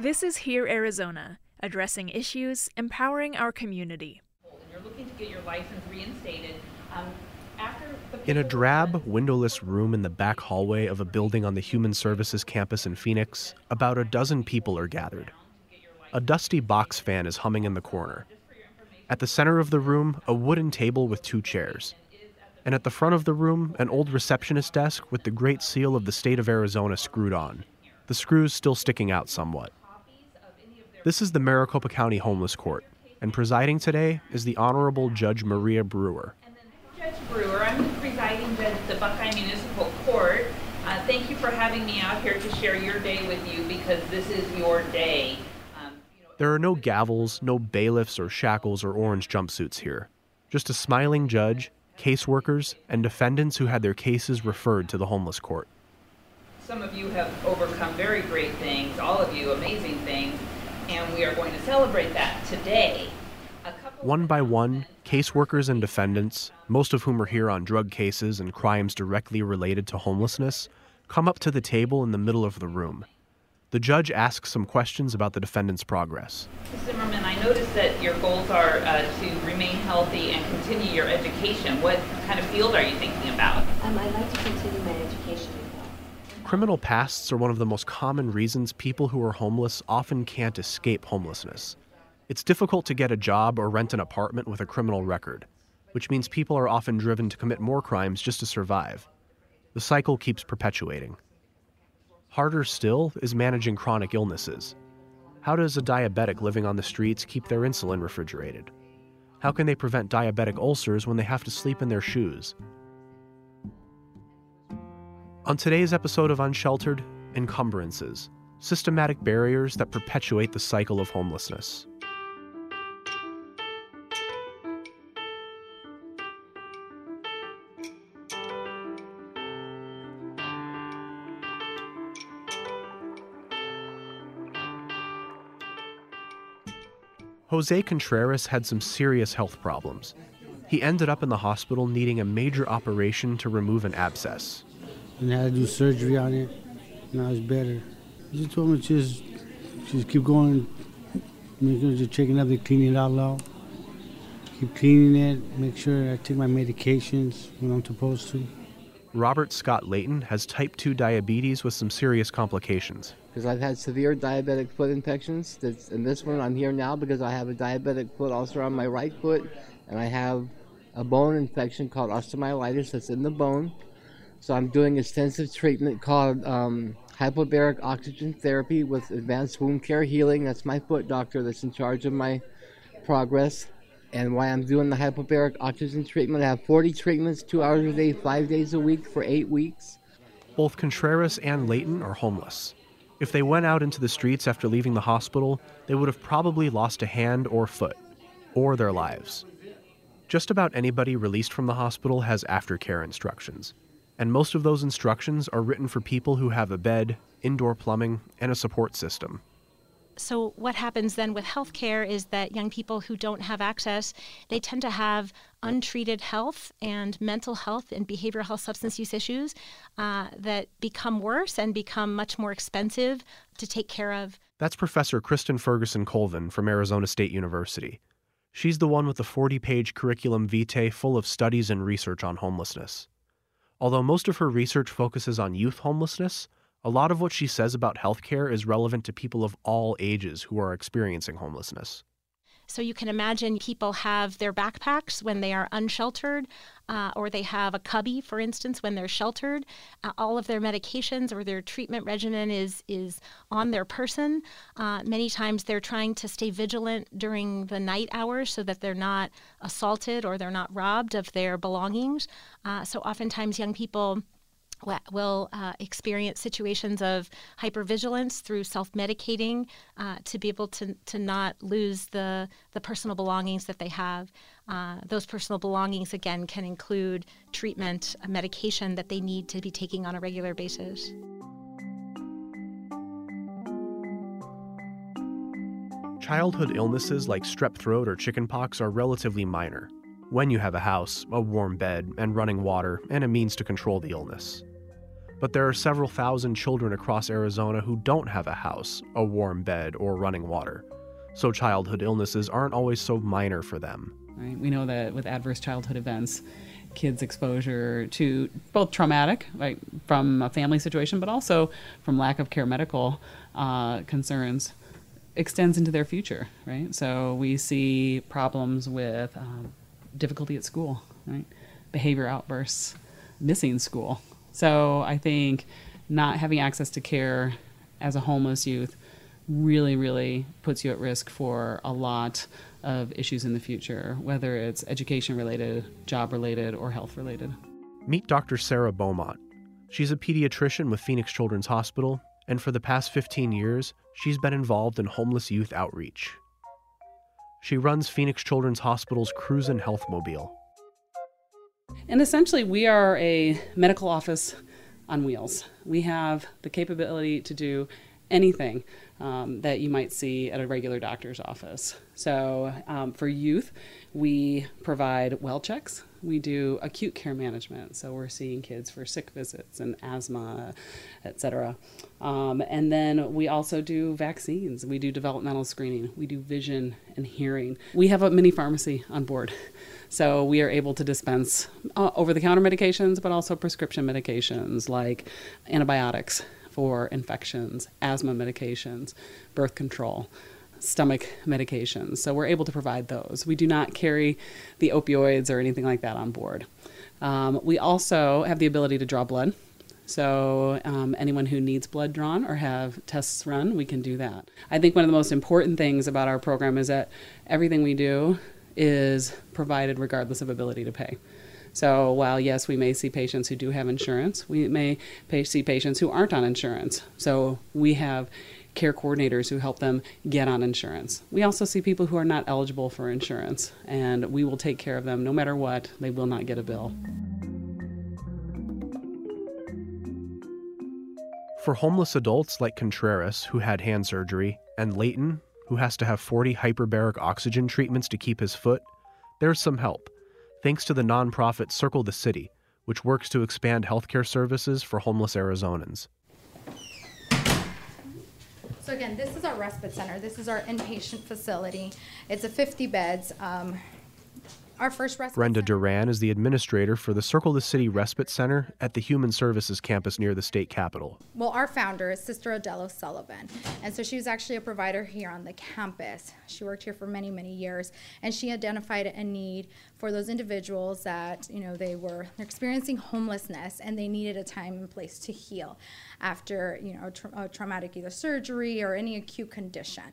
This is HEAR Arizona, addressing issues, empowering our community. You're looking to get your license reinstated. Um, In a drab, windowless room in the back hallway of a building on the Human Services campus in Phoenix, about a dozen people are gathered. A dusty box fan is humming in the corner. At the center of the room, a wooden table with two chairs. And at the front of the room, an old receptionist desk with the Great Seal of the state of Arizona screwed on, the screws still sticking out somewhat. This is the Maricopa County Homeless Court, and presiding today is the Honorable Judge Maria Brewer. Judge Brewer, I'm the presiding judge at the Buckeye Municipal Court. Uh, thank you for having me out here to share your day with you because this is your day. Um, you know, There are no gavels, no bailiffs or shackles or orange jumpsuits here. Just a smiling judge, caseworkers, and defendants who had their cases referred to the homeless court. some of you have overcome very great things, all of you amazing things, and we are going to celebrate that today. One by one, caseworkers and defendants, most of whom are here on drug cases and crimes directly related to homelessness, come up to the table in the middle of the room. The judge asks some questions about the defendant's progress. Ms. Zimmerman, I noticed that your goals are uh, to remain healthy and continue your education. What kind of field are you thinking about? Um, I'd like to continue my education. Criminal pasts are one of the most common reasons people who are homeless often can't escape homelessness. It's difficult to get a job or rent an apartment with a criminal record, which means people are often driven to commit more crimes just to survive. The cycle keeps perpetuating. Harder still is managing chronic illnesses. How does a diabetic living on the streets keep their insulin refrigerated? How can they prevent diabetic ulcers when they have to sleep in their shoes? On today's episode of Unsheltered, encumbrances, systematic barriers that perpetuate the cycle of homelessness. Jose Contreras had some serious health problems. He ended up in the hospital needing a major operation to remove an abscess. And I had to do surgery on it. Now it's better. He just told me just just keep going, make sure just checking up, cleaning it all out. Keep cleaning it, make sure I take my medications when I'm supposed to. Robert Scott Layton has type 2 diabetes with some serious complications. because I've had severe diabetic foot infections. That's, and this one I'm here now because I have a diabetic foot ulcer on my right foot, and I have a bone infection called osteomyelitis that's in the bone. So I'm doing extensive treatment called um, hypobaric oxygen therapy with advanced wound care healing. That's my foot doctor that's in charge of my progress. And while I'm doing the hypobaric oxygen treatment, I have 40 treatments, two hours a day, five days a week for eight weeks. Both Contreras and Layton are homeless. If they went out into the streets after leaving the hospital, they would have probably lost a hand or foot, or their lives. Just about anybody released from the hospital has aftercare instructions, and most of those instructions are written for people who have a bed, indoor plumbing, and a support system. So what happens then with healthcare is that young people who don't have access, they tend to have untreated health and mental health and behavioral health substance use issues uh, that become worse and become much more expensive to take care of. That's Professor Kristen Ferguson Colvin from Arizona State University. She's the one with the 40 page curriculum vitae full of studies and research on homelessness. Although most of her research focuses on youth homelessness, a lot of what she says about healthcare is relevant to people of all ages who are experiencing homelessness. So you can imagine people have their backpacks when they are unsheltered, uh, or they have a cubby, for instance, when they're sheltered. Uh, all of their medications or their treatment regimen is is on their person. Uh, many times they're trying to stay vigilant during the night hours so that they're not assaulted or they're not robbed of their belongings. Uh, so oftentimes young people will uh, experience situations of hypervigilance through self-medicating uh, to be able to, to not lose the, the personal belongings that they have. Uh, those personal belongings, again, can include treatment, medication that they need to be taking on a regular basis. Childhood illnesses like strep throat or chickenpox are relatively minor when you have a house, a warm bed, and running water, and a means to control the illness. But there are several thousand children across Arizona who don't have a house, a warm bed, or running water. So childhood illnesses aren't always so minor for them. Right? We know that with adverse childhood events, kids' exposure to both traumatic, right, from a family situation, but also from lack of care medical uh, concerns, extends into their future, right? So we see problems with um, difficulty at school, right? Behavior outbursts, missing school. So I think not having access to care as a homeless youth really, really puts you at risk for a lot of issues in the future, whether it's education related, job related, or health related. Meet Dr. Sarah Beaumont. She's a pediatrician with Phoenix Children's Hospital, and for the past 15 years, she's been involved in homeless youth outreach. She runs Phoenix Children's Hospital's Crews'n Healthmobile. And essentially, we are a medical office on wheels. We have the capability to do anything um, that you might see at a regular doctor's office. So, um, for youth, we provide well checks. We do acute care management, so we're seeing kids for sick visits and asthma, etc. Um, and then we also do vaccines. We do developmental screening. We do vision and hearing. We have a mini pharmacy on board, so we are able to dispense uh, over-the-counter medications, but also prescription medications like antibiotics for infections, asthma medications, birth control stomach medications. So we're able to provide those. We do not carry the opioids or anything like that on board. Um, we also have the ability to draw blood. So um, anyone who needs blood drawn or have tests run, we can do that. I think one of the most important things about our program is that everything we do is provided regardless of ability to pay. So while yes, we may see patients who do have insurance, we may see patients who aren't on insurance. So we have care coordinators who help them get on insurance. We also see people who are not eligible for insurance, and we will take care of them no matter what, they will not get a bill. For homeless adults like Contreras, who had hand surgery, and Layton, who has to have 40 hyperbaric oxygen treatments to keep his foot, there's some help, thanks to the nonprofit Circle the City, which works to expand healthcare services for homeless Arizonans. So again, this is our respite center. This is our inpatient facility. It's a 50 beds. Um, our first respite Brenda Duran is the administrator for the Circle the City Respite Center at the Human Services campus near the state capitol. well, our founder is Sister Adele O'Sullivan. And so she was actually a provider here on the campus. She worked here for many, many years. And she identified a need for those individuals that, you know, they were they're experiencing homelessness and they needed a time and place to heal after, you know, tra- a uh, traumatic either surgery or any acute condition.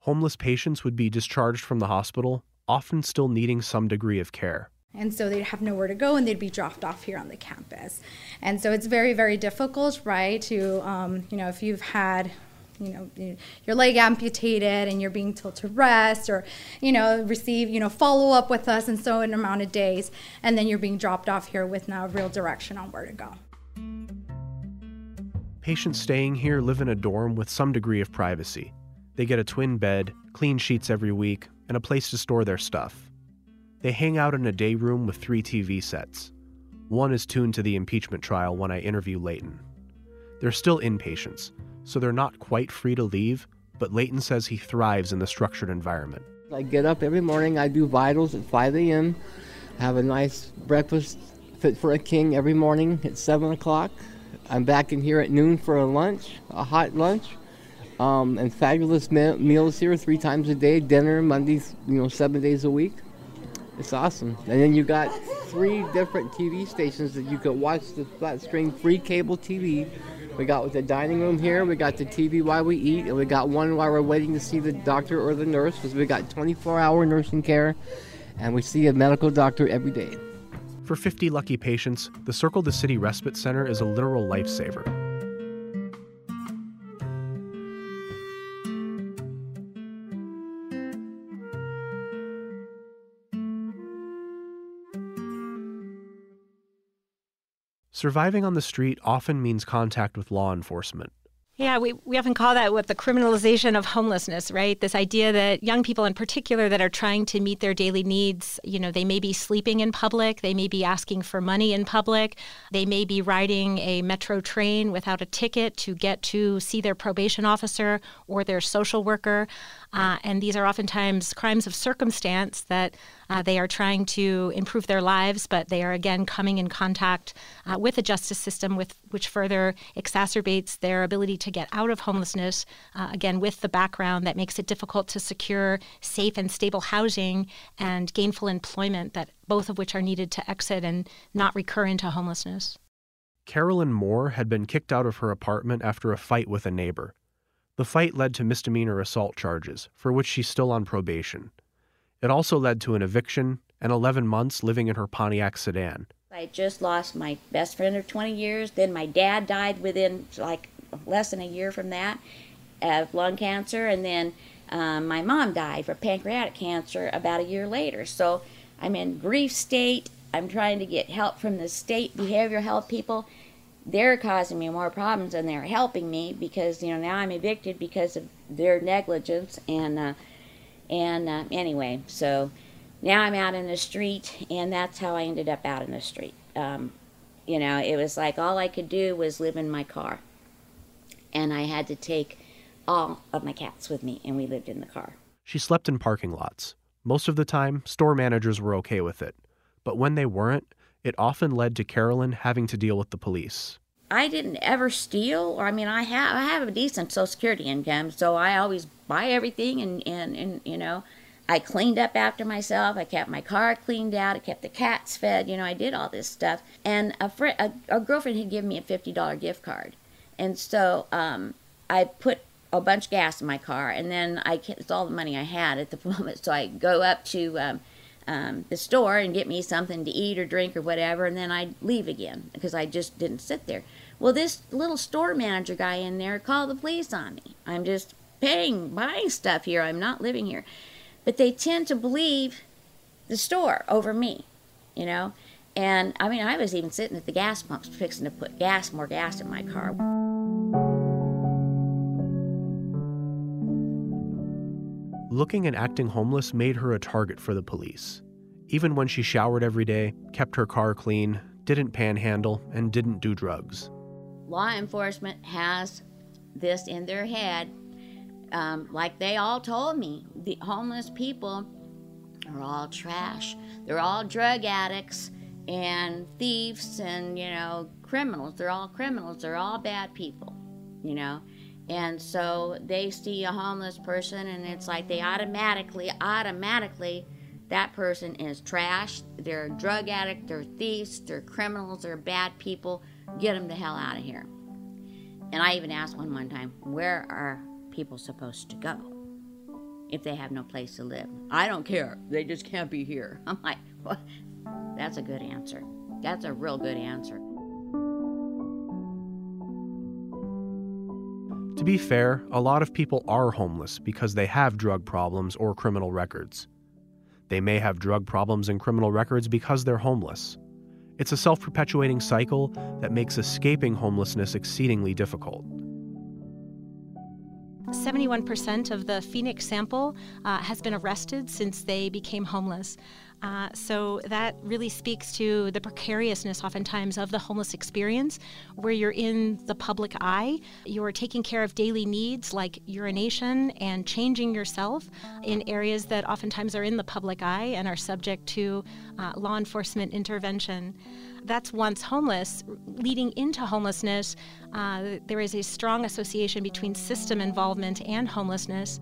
Homeless patients would be discharged from the hospital, often still needing some degree of care. and so they'd have nowhere to go and they'd be dropped off here on the campus and so it's very very difficult right to um, you know if you've had you know your leg amputated and you're being told to rest or you know receive you know follow up with us in so an amount of days and then you're being dropped off here with no real direction on where to go Patients staying here live in a dorm with some degree of privacy. They get a twin bed, clean sheets every week, and a place to store their stuff. They hang out in a day room with three TV sets. One is tuned to the impeachment trial when I interview Layton. They're still inpatients, so they're not quite free to leave, but Layton says he thrives in the structured environment. I get up every morning. I do vitals at 5 a.m. Have a nice breakfast fit for a king every morning at 7 o'clock. I'm back in here at noon for a lunch, a hot lunch, um, and fabulous me- meals here three times a day. Dinner Mondays, you know, seven days a week. It's awesome. And then you got three different TV stations that you could watch the flat screen free cable TV. We got with the dining room here, we got the TV while we eat, and we got one while we're waiting to see the doctor or the nurse because we got 24 hour nursing care and we see a medical doctor every day. For 50 lucky patients, the Circle the City Respite Center is a literal lifesaver. Surviving on the street often means contact with law enforcement. Yeah, we, we often call that what the criminalization of homelessness, right? This idea that young people in particular that are trying to meet their daily needs, you know, they may be sleeping in public, they may be asking for money in public, they may be riding a metro train without a ticket to get to see their probation officer or their social worker. Uh, and these are oftentimes crimes of circumstance that uh, they are trying to improve their lives, but they are again coming in contact uh, with the justice system, with which further exacerbates their ability to get out of homelessness. Uh, again, with the background that makes it difficult to secure safe and stable housing and gainful employment, that both of which are needed to exit and not recur into homelessness. Carolyn Moore had been kicked out of her apartment after a fight with a neighbor. The fight led to misdemeanor assault charges, for which she's still on probation. It also led to an eviction and 11 months living in her Pontiac sedan. I just lost my best friend of 20 years. Then my dad died within like less than a year from that of lung cancer. And then um, my mom died from pancreatic cancer about a year later. So I'm in grief state. I'm trying to get help from the state behavioral health people they're causing me more problems than they're helping me because you know now I'm evicted because of their negligence and uh, and uh, anyway so now I'm out in the street and that's how I ended up out in the street. Um, you know it was like all I could do was live in my car. And I had to take all of my cats with me and we lived in the car. She slept in parking lots. Most of the time store managers were okay with it. But when they weren't it often led to Carolyn having to deal with the police. I didn't ever steal, I mean, I have I have a decent Social Security income, so I always buy everything, and and and you know, I cleaned up after myself. I kept my car cleaned out. I kept the cats fed. You know, I did all this stuff. And a friend, a, a girlfriend had given me a fifty dollar gift card, and so um, I put a bunch of gas in my car, and then I it's all the money I had at the moment. So I go up to um, um, the store and get me something to eat or drink or whatever, and then I'd leave again because I just didn't sit there. Well, this little store manager guy in there called the police on me. I'm just paying, buying stuff here. I'm not living here. But they tend to believe the store over me, you know? And I mean, I was even sitting at the gas pumps fixing to put gas, more gas in my car. Looking and acting homeless made her a target for the police. Even when she showered every day, kept her car clean, didn't panhandle, and didn't do drugs. Law enforcement has this in their head. Um, like they all told me, the homeless people are all trash. They're all drug addicts and thieves and, you know, criminals. They're all criminals. They're all bad people, you know. And so they see a homeless person and it's like they automatically, automatically, that person is trash. They're a drug addict, they're thieves, they're criminals, they're bad people. Get them the hell out of here. And I even asked one one time, where are people supposed to go if they have no place to live? I don't care. They just can't be here. I'm like? That's a good answer. That's a real good answer. Be fair, a lot of people are homeless because they have drug problems or criminal records. They may have drug problems and criminal records because they're homeless. It's a self perpetuating cycle that makes escaping homelessness exceedingly difficult. 71% of the Phoenix sample uh, has been arrested since they became homeless. Uh, so that really speaks to the precariousness, oftentimes, of the homeless experience, where you're in the public eye, you're taking care of daily needs like urination and changing yourself in areas that oftentimes are in the public eye and are subject to uh, law enforcement intervention. That's once homeless, leading into homelessness, uh, there is a strong association between system involvement and homelessness.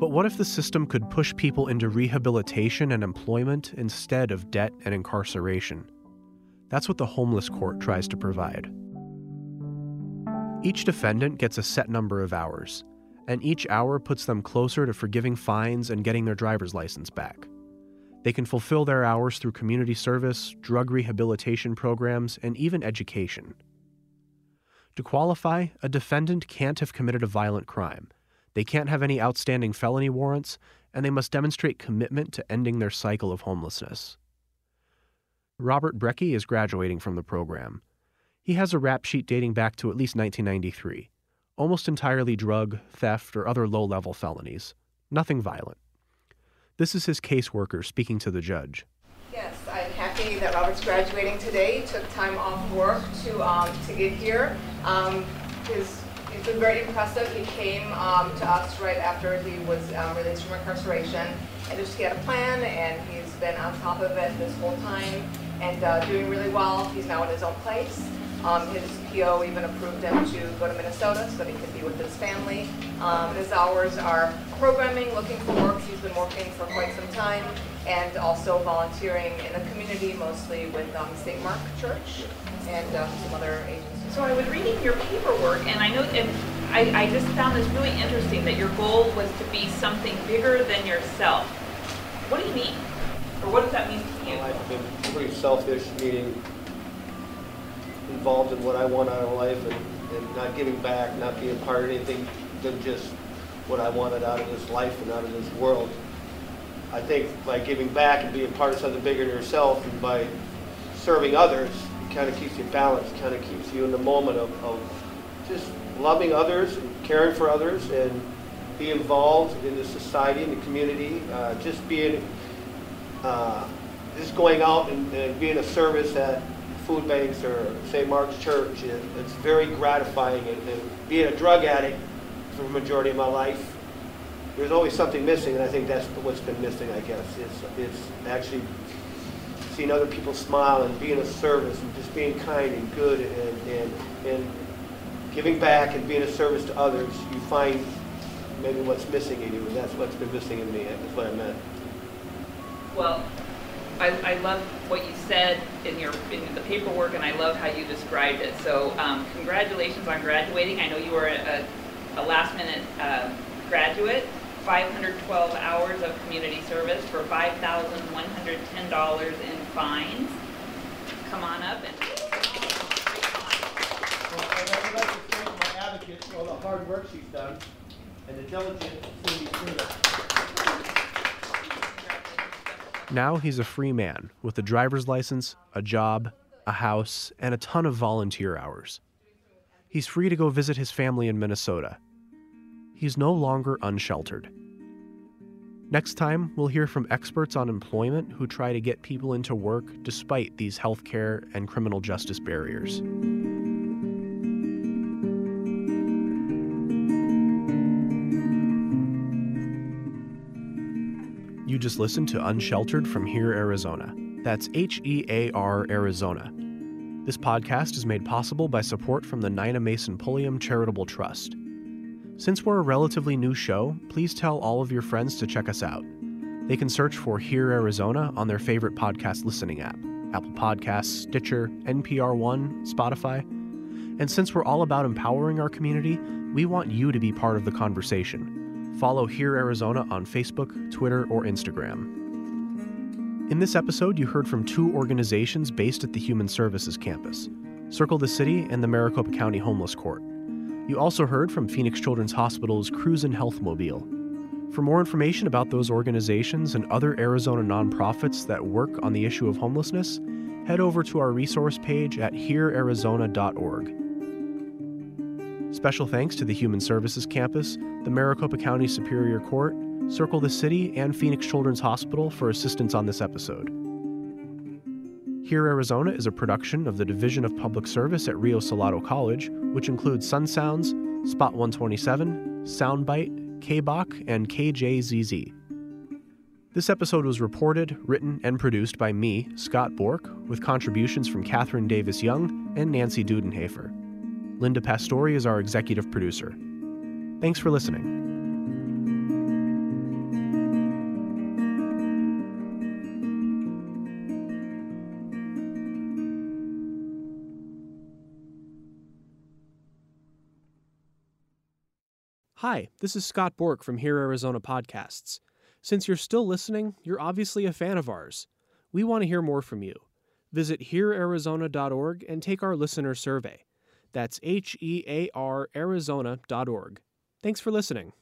But what if the system could push people into rehabilitation and employment instead of debt and incarceration? That's what the homeless court tries to provide. Each defendant gets a set number of hours, and each hour puts them closer to forgiving fines and getting their driver's license back. They can fulfill their hours through community service, drug rehabilitation programs, and even education. To qualify, a defendant can't have committed a violent crime they can't have any outstanding felony warrants, and they must demonstrate commitment to ending their cycle of homelessness. Robert Brecky is graduating from the program. He has a rap sheet dating back to at least 1993, almost entirely drug, theft, or other low level felonies. Nothing violent. This is his caseworker speaking to the judge. Yes, I'm happy that Robert's graduating today. He took time off work to um, to get here. Um, his, been very impressive. He came um, to us right after he was um, released from incarceration, and just he had a plan, and he's been on top of it this whole time, and uh, doing really well. He's now in his own place. Um, his PO even approved him to go to Minnesota so that he could be with his family. Um, his hours are programming, looking for work. He's been working for quite some time and also volunteering in the community, mostly with um, St. Mark Church and um, some other agencies. So I was reading your paperwork, and I know, and I, I just found this really interesting that your goal was to be something bigger than yourself. What do you mean? Or what does that mean to you? I've been pretty selfish, meaning involved in what I want out of life and, and not giving back, not being part of anything than just what I wanted out of this life and out of this world. I think by giving back and being part of something bigger than yourself and by serving others, kind of keeps you balanced, kind of keeps you in the moment of, of just loving others and caring for others and be involved in the society and the community, uh, just being, uh, just going out and, and being a service at food banks or St. Mark's Church. It, it's very gratifying. And, and, being a drug addict for the majority of my life, there's always something missing, and I think that's what's been missing, I guess. It's, it's actually seeing other people smile and being of service and just being kind and good and, and, and giving back and being of service to others. You find maybe what's missing in you, and that's what's been missing in me. That's what I meant. Well, I, I love what you said in your in the paperwork, and I love how you described it. So, um, congratulations on graduating. I know you were a, a last minute uh, graduate. 512 hours of community service for $5,110 in fines. Come on up and. For all the hard work she's done and the diligence. Now he's a free man with a driver's license, a job, a house, and a ton of volunteer hours. He's free to go visit his family in Minnesota. He's no longer unsheltered. Next time, we'll hear from experts on employment who try to get people into work despite these healthcare and criminal justice barriers. You just listened to Unsheltered from Here, Arizona. That's H E A R Arizona. This podcast is made possible by support from the Nina Mason Pulliam Charitable Trust. Since we're a relatively new show, please tell all of your friends to check us out. They can search for HEAR Arizona on their favorite podcast listening app Apple Podcasts, Stitcher, NPR One, Spotify. And since we're all about empowering our community, we want you to be part of the conversation. Follow HEAR Arizona on Facebook, Twitter, or Instagram. In this episode, you heard from two organizations based at the Human Services campus Circle the City and the Maricopa County Homeless Court. You also heard from Phoenix Children's Hospital's Crews'n Healthmobile. For more information about those organizations and other Arizona nonprofits that work on the issue of homelessness, head over to our resource page at herearizona.org. Special thanks to the Human Services Campus, the Maricopa County Superior Court, Circle the City, and Phoenix Children's Hospital for assistance on this episode. HEAR Arizona is a production of the Division of Public Service at Rio Salado College, which includes Sun Sounds, Spot 127, Soundbite, KBAQ, and KJZZ. This episode was reported, written, and produced by me, Scott Bork, with contributions from Katherine Davis-Young and Nancy Dudenhafer. Linda Pastori is our executive producer. Thanks for listening. Hi, this is Scott Bork from HEAR Arizona Podcasts. Since you're still listening, you're obviously a fan of ours. We want to hear more from you. Visit herearizona.org and take our listener survey. That's H E A R Arizona.org. Thanks for listening.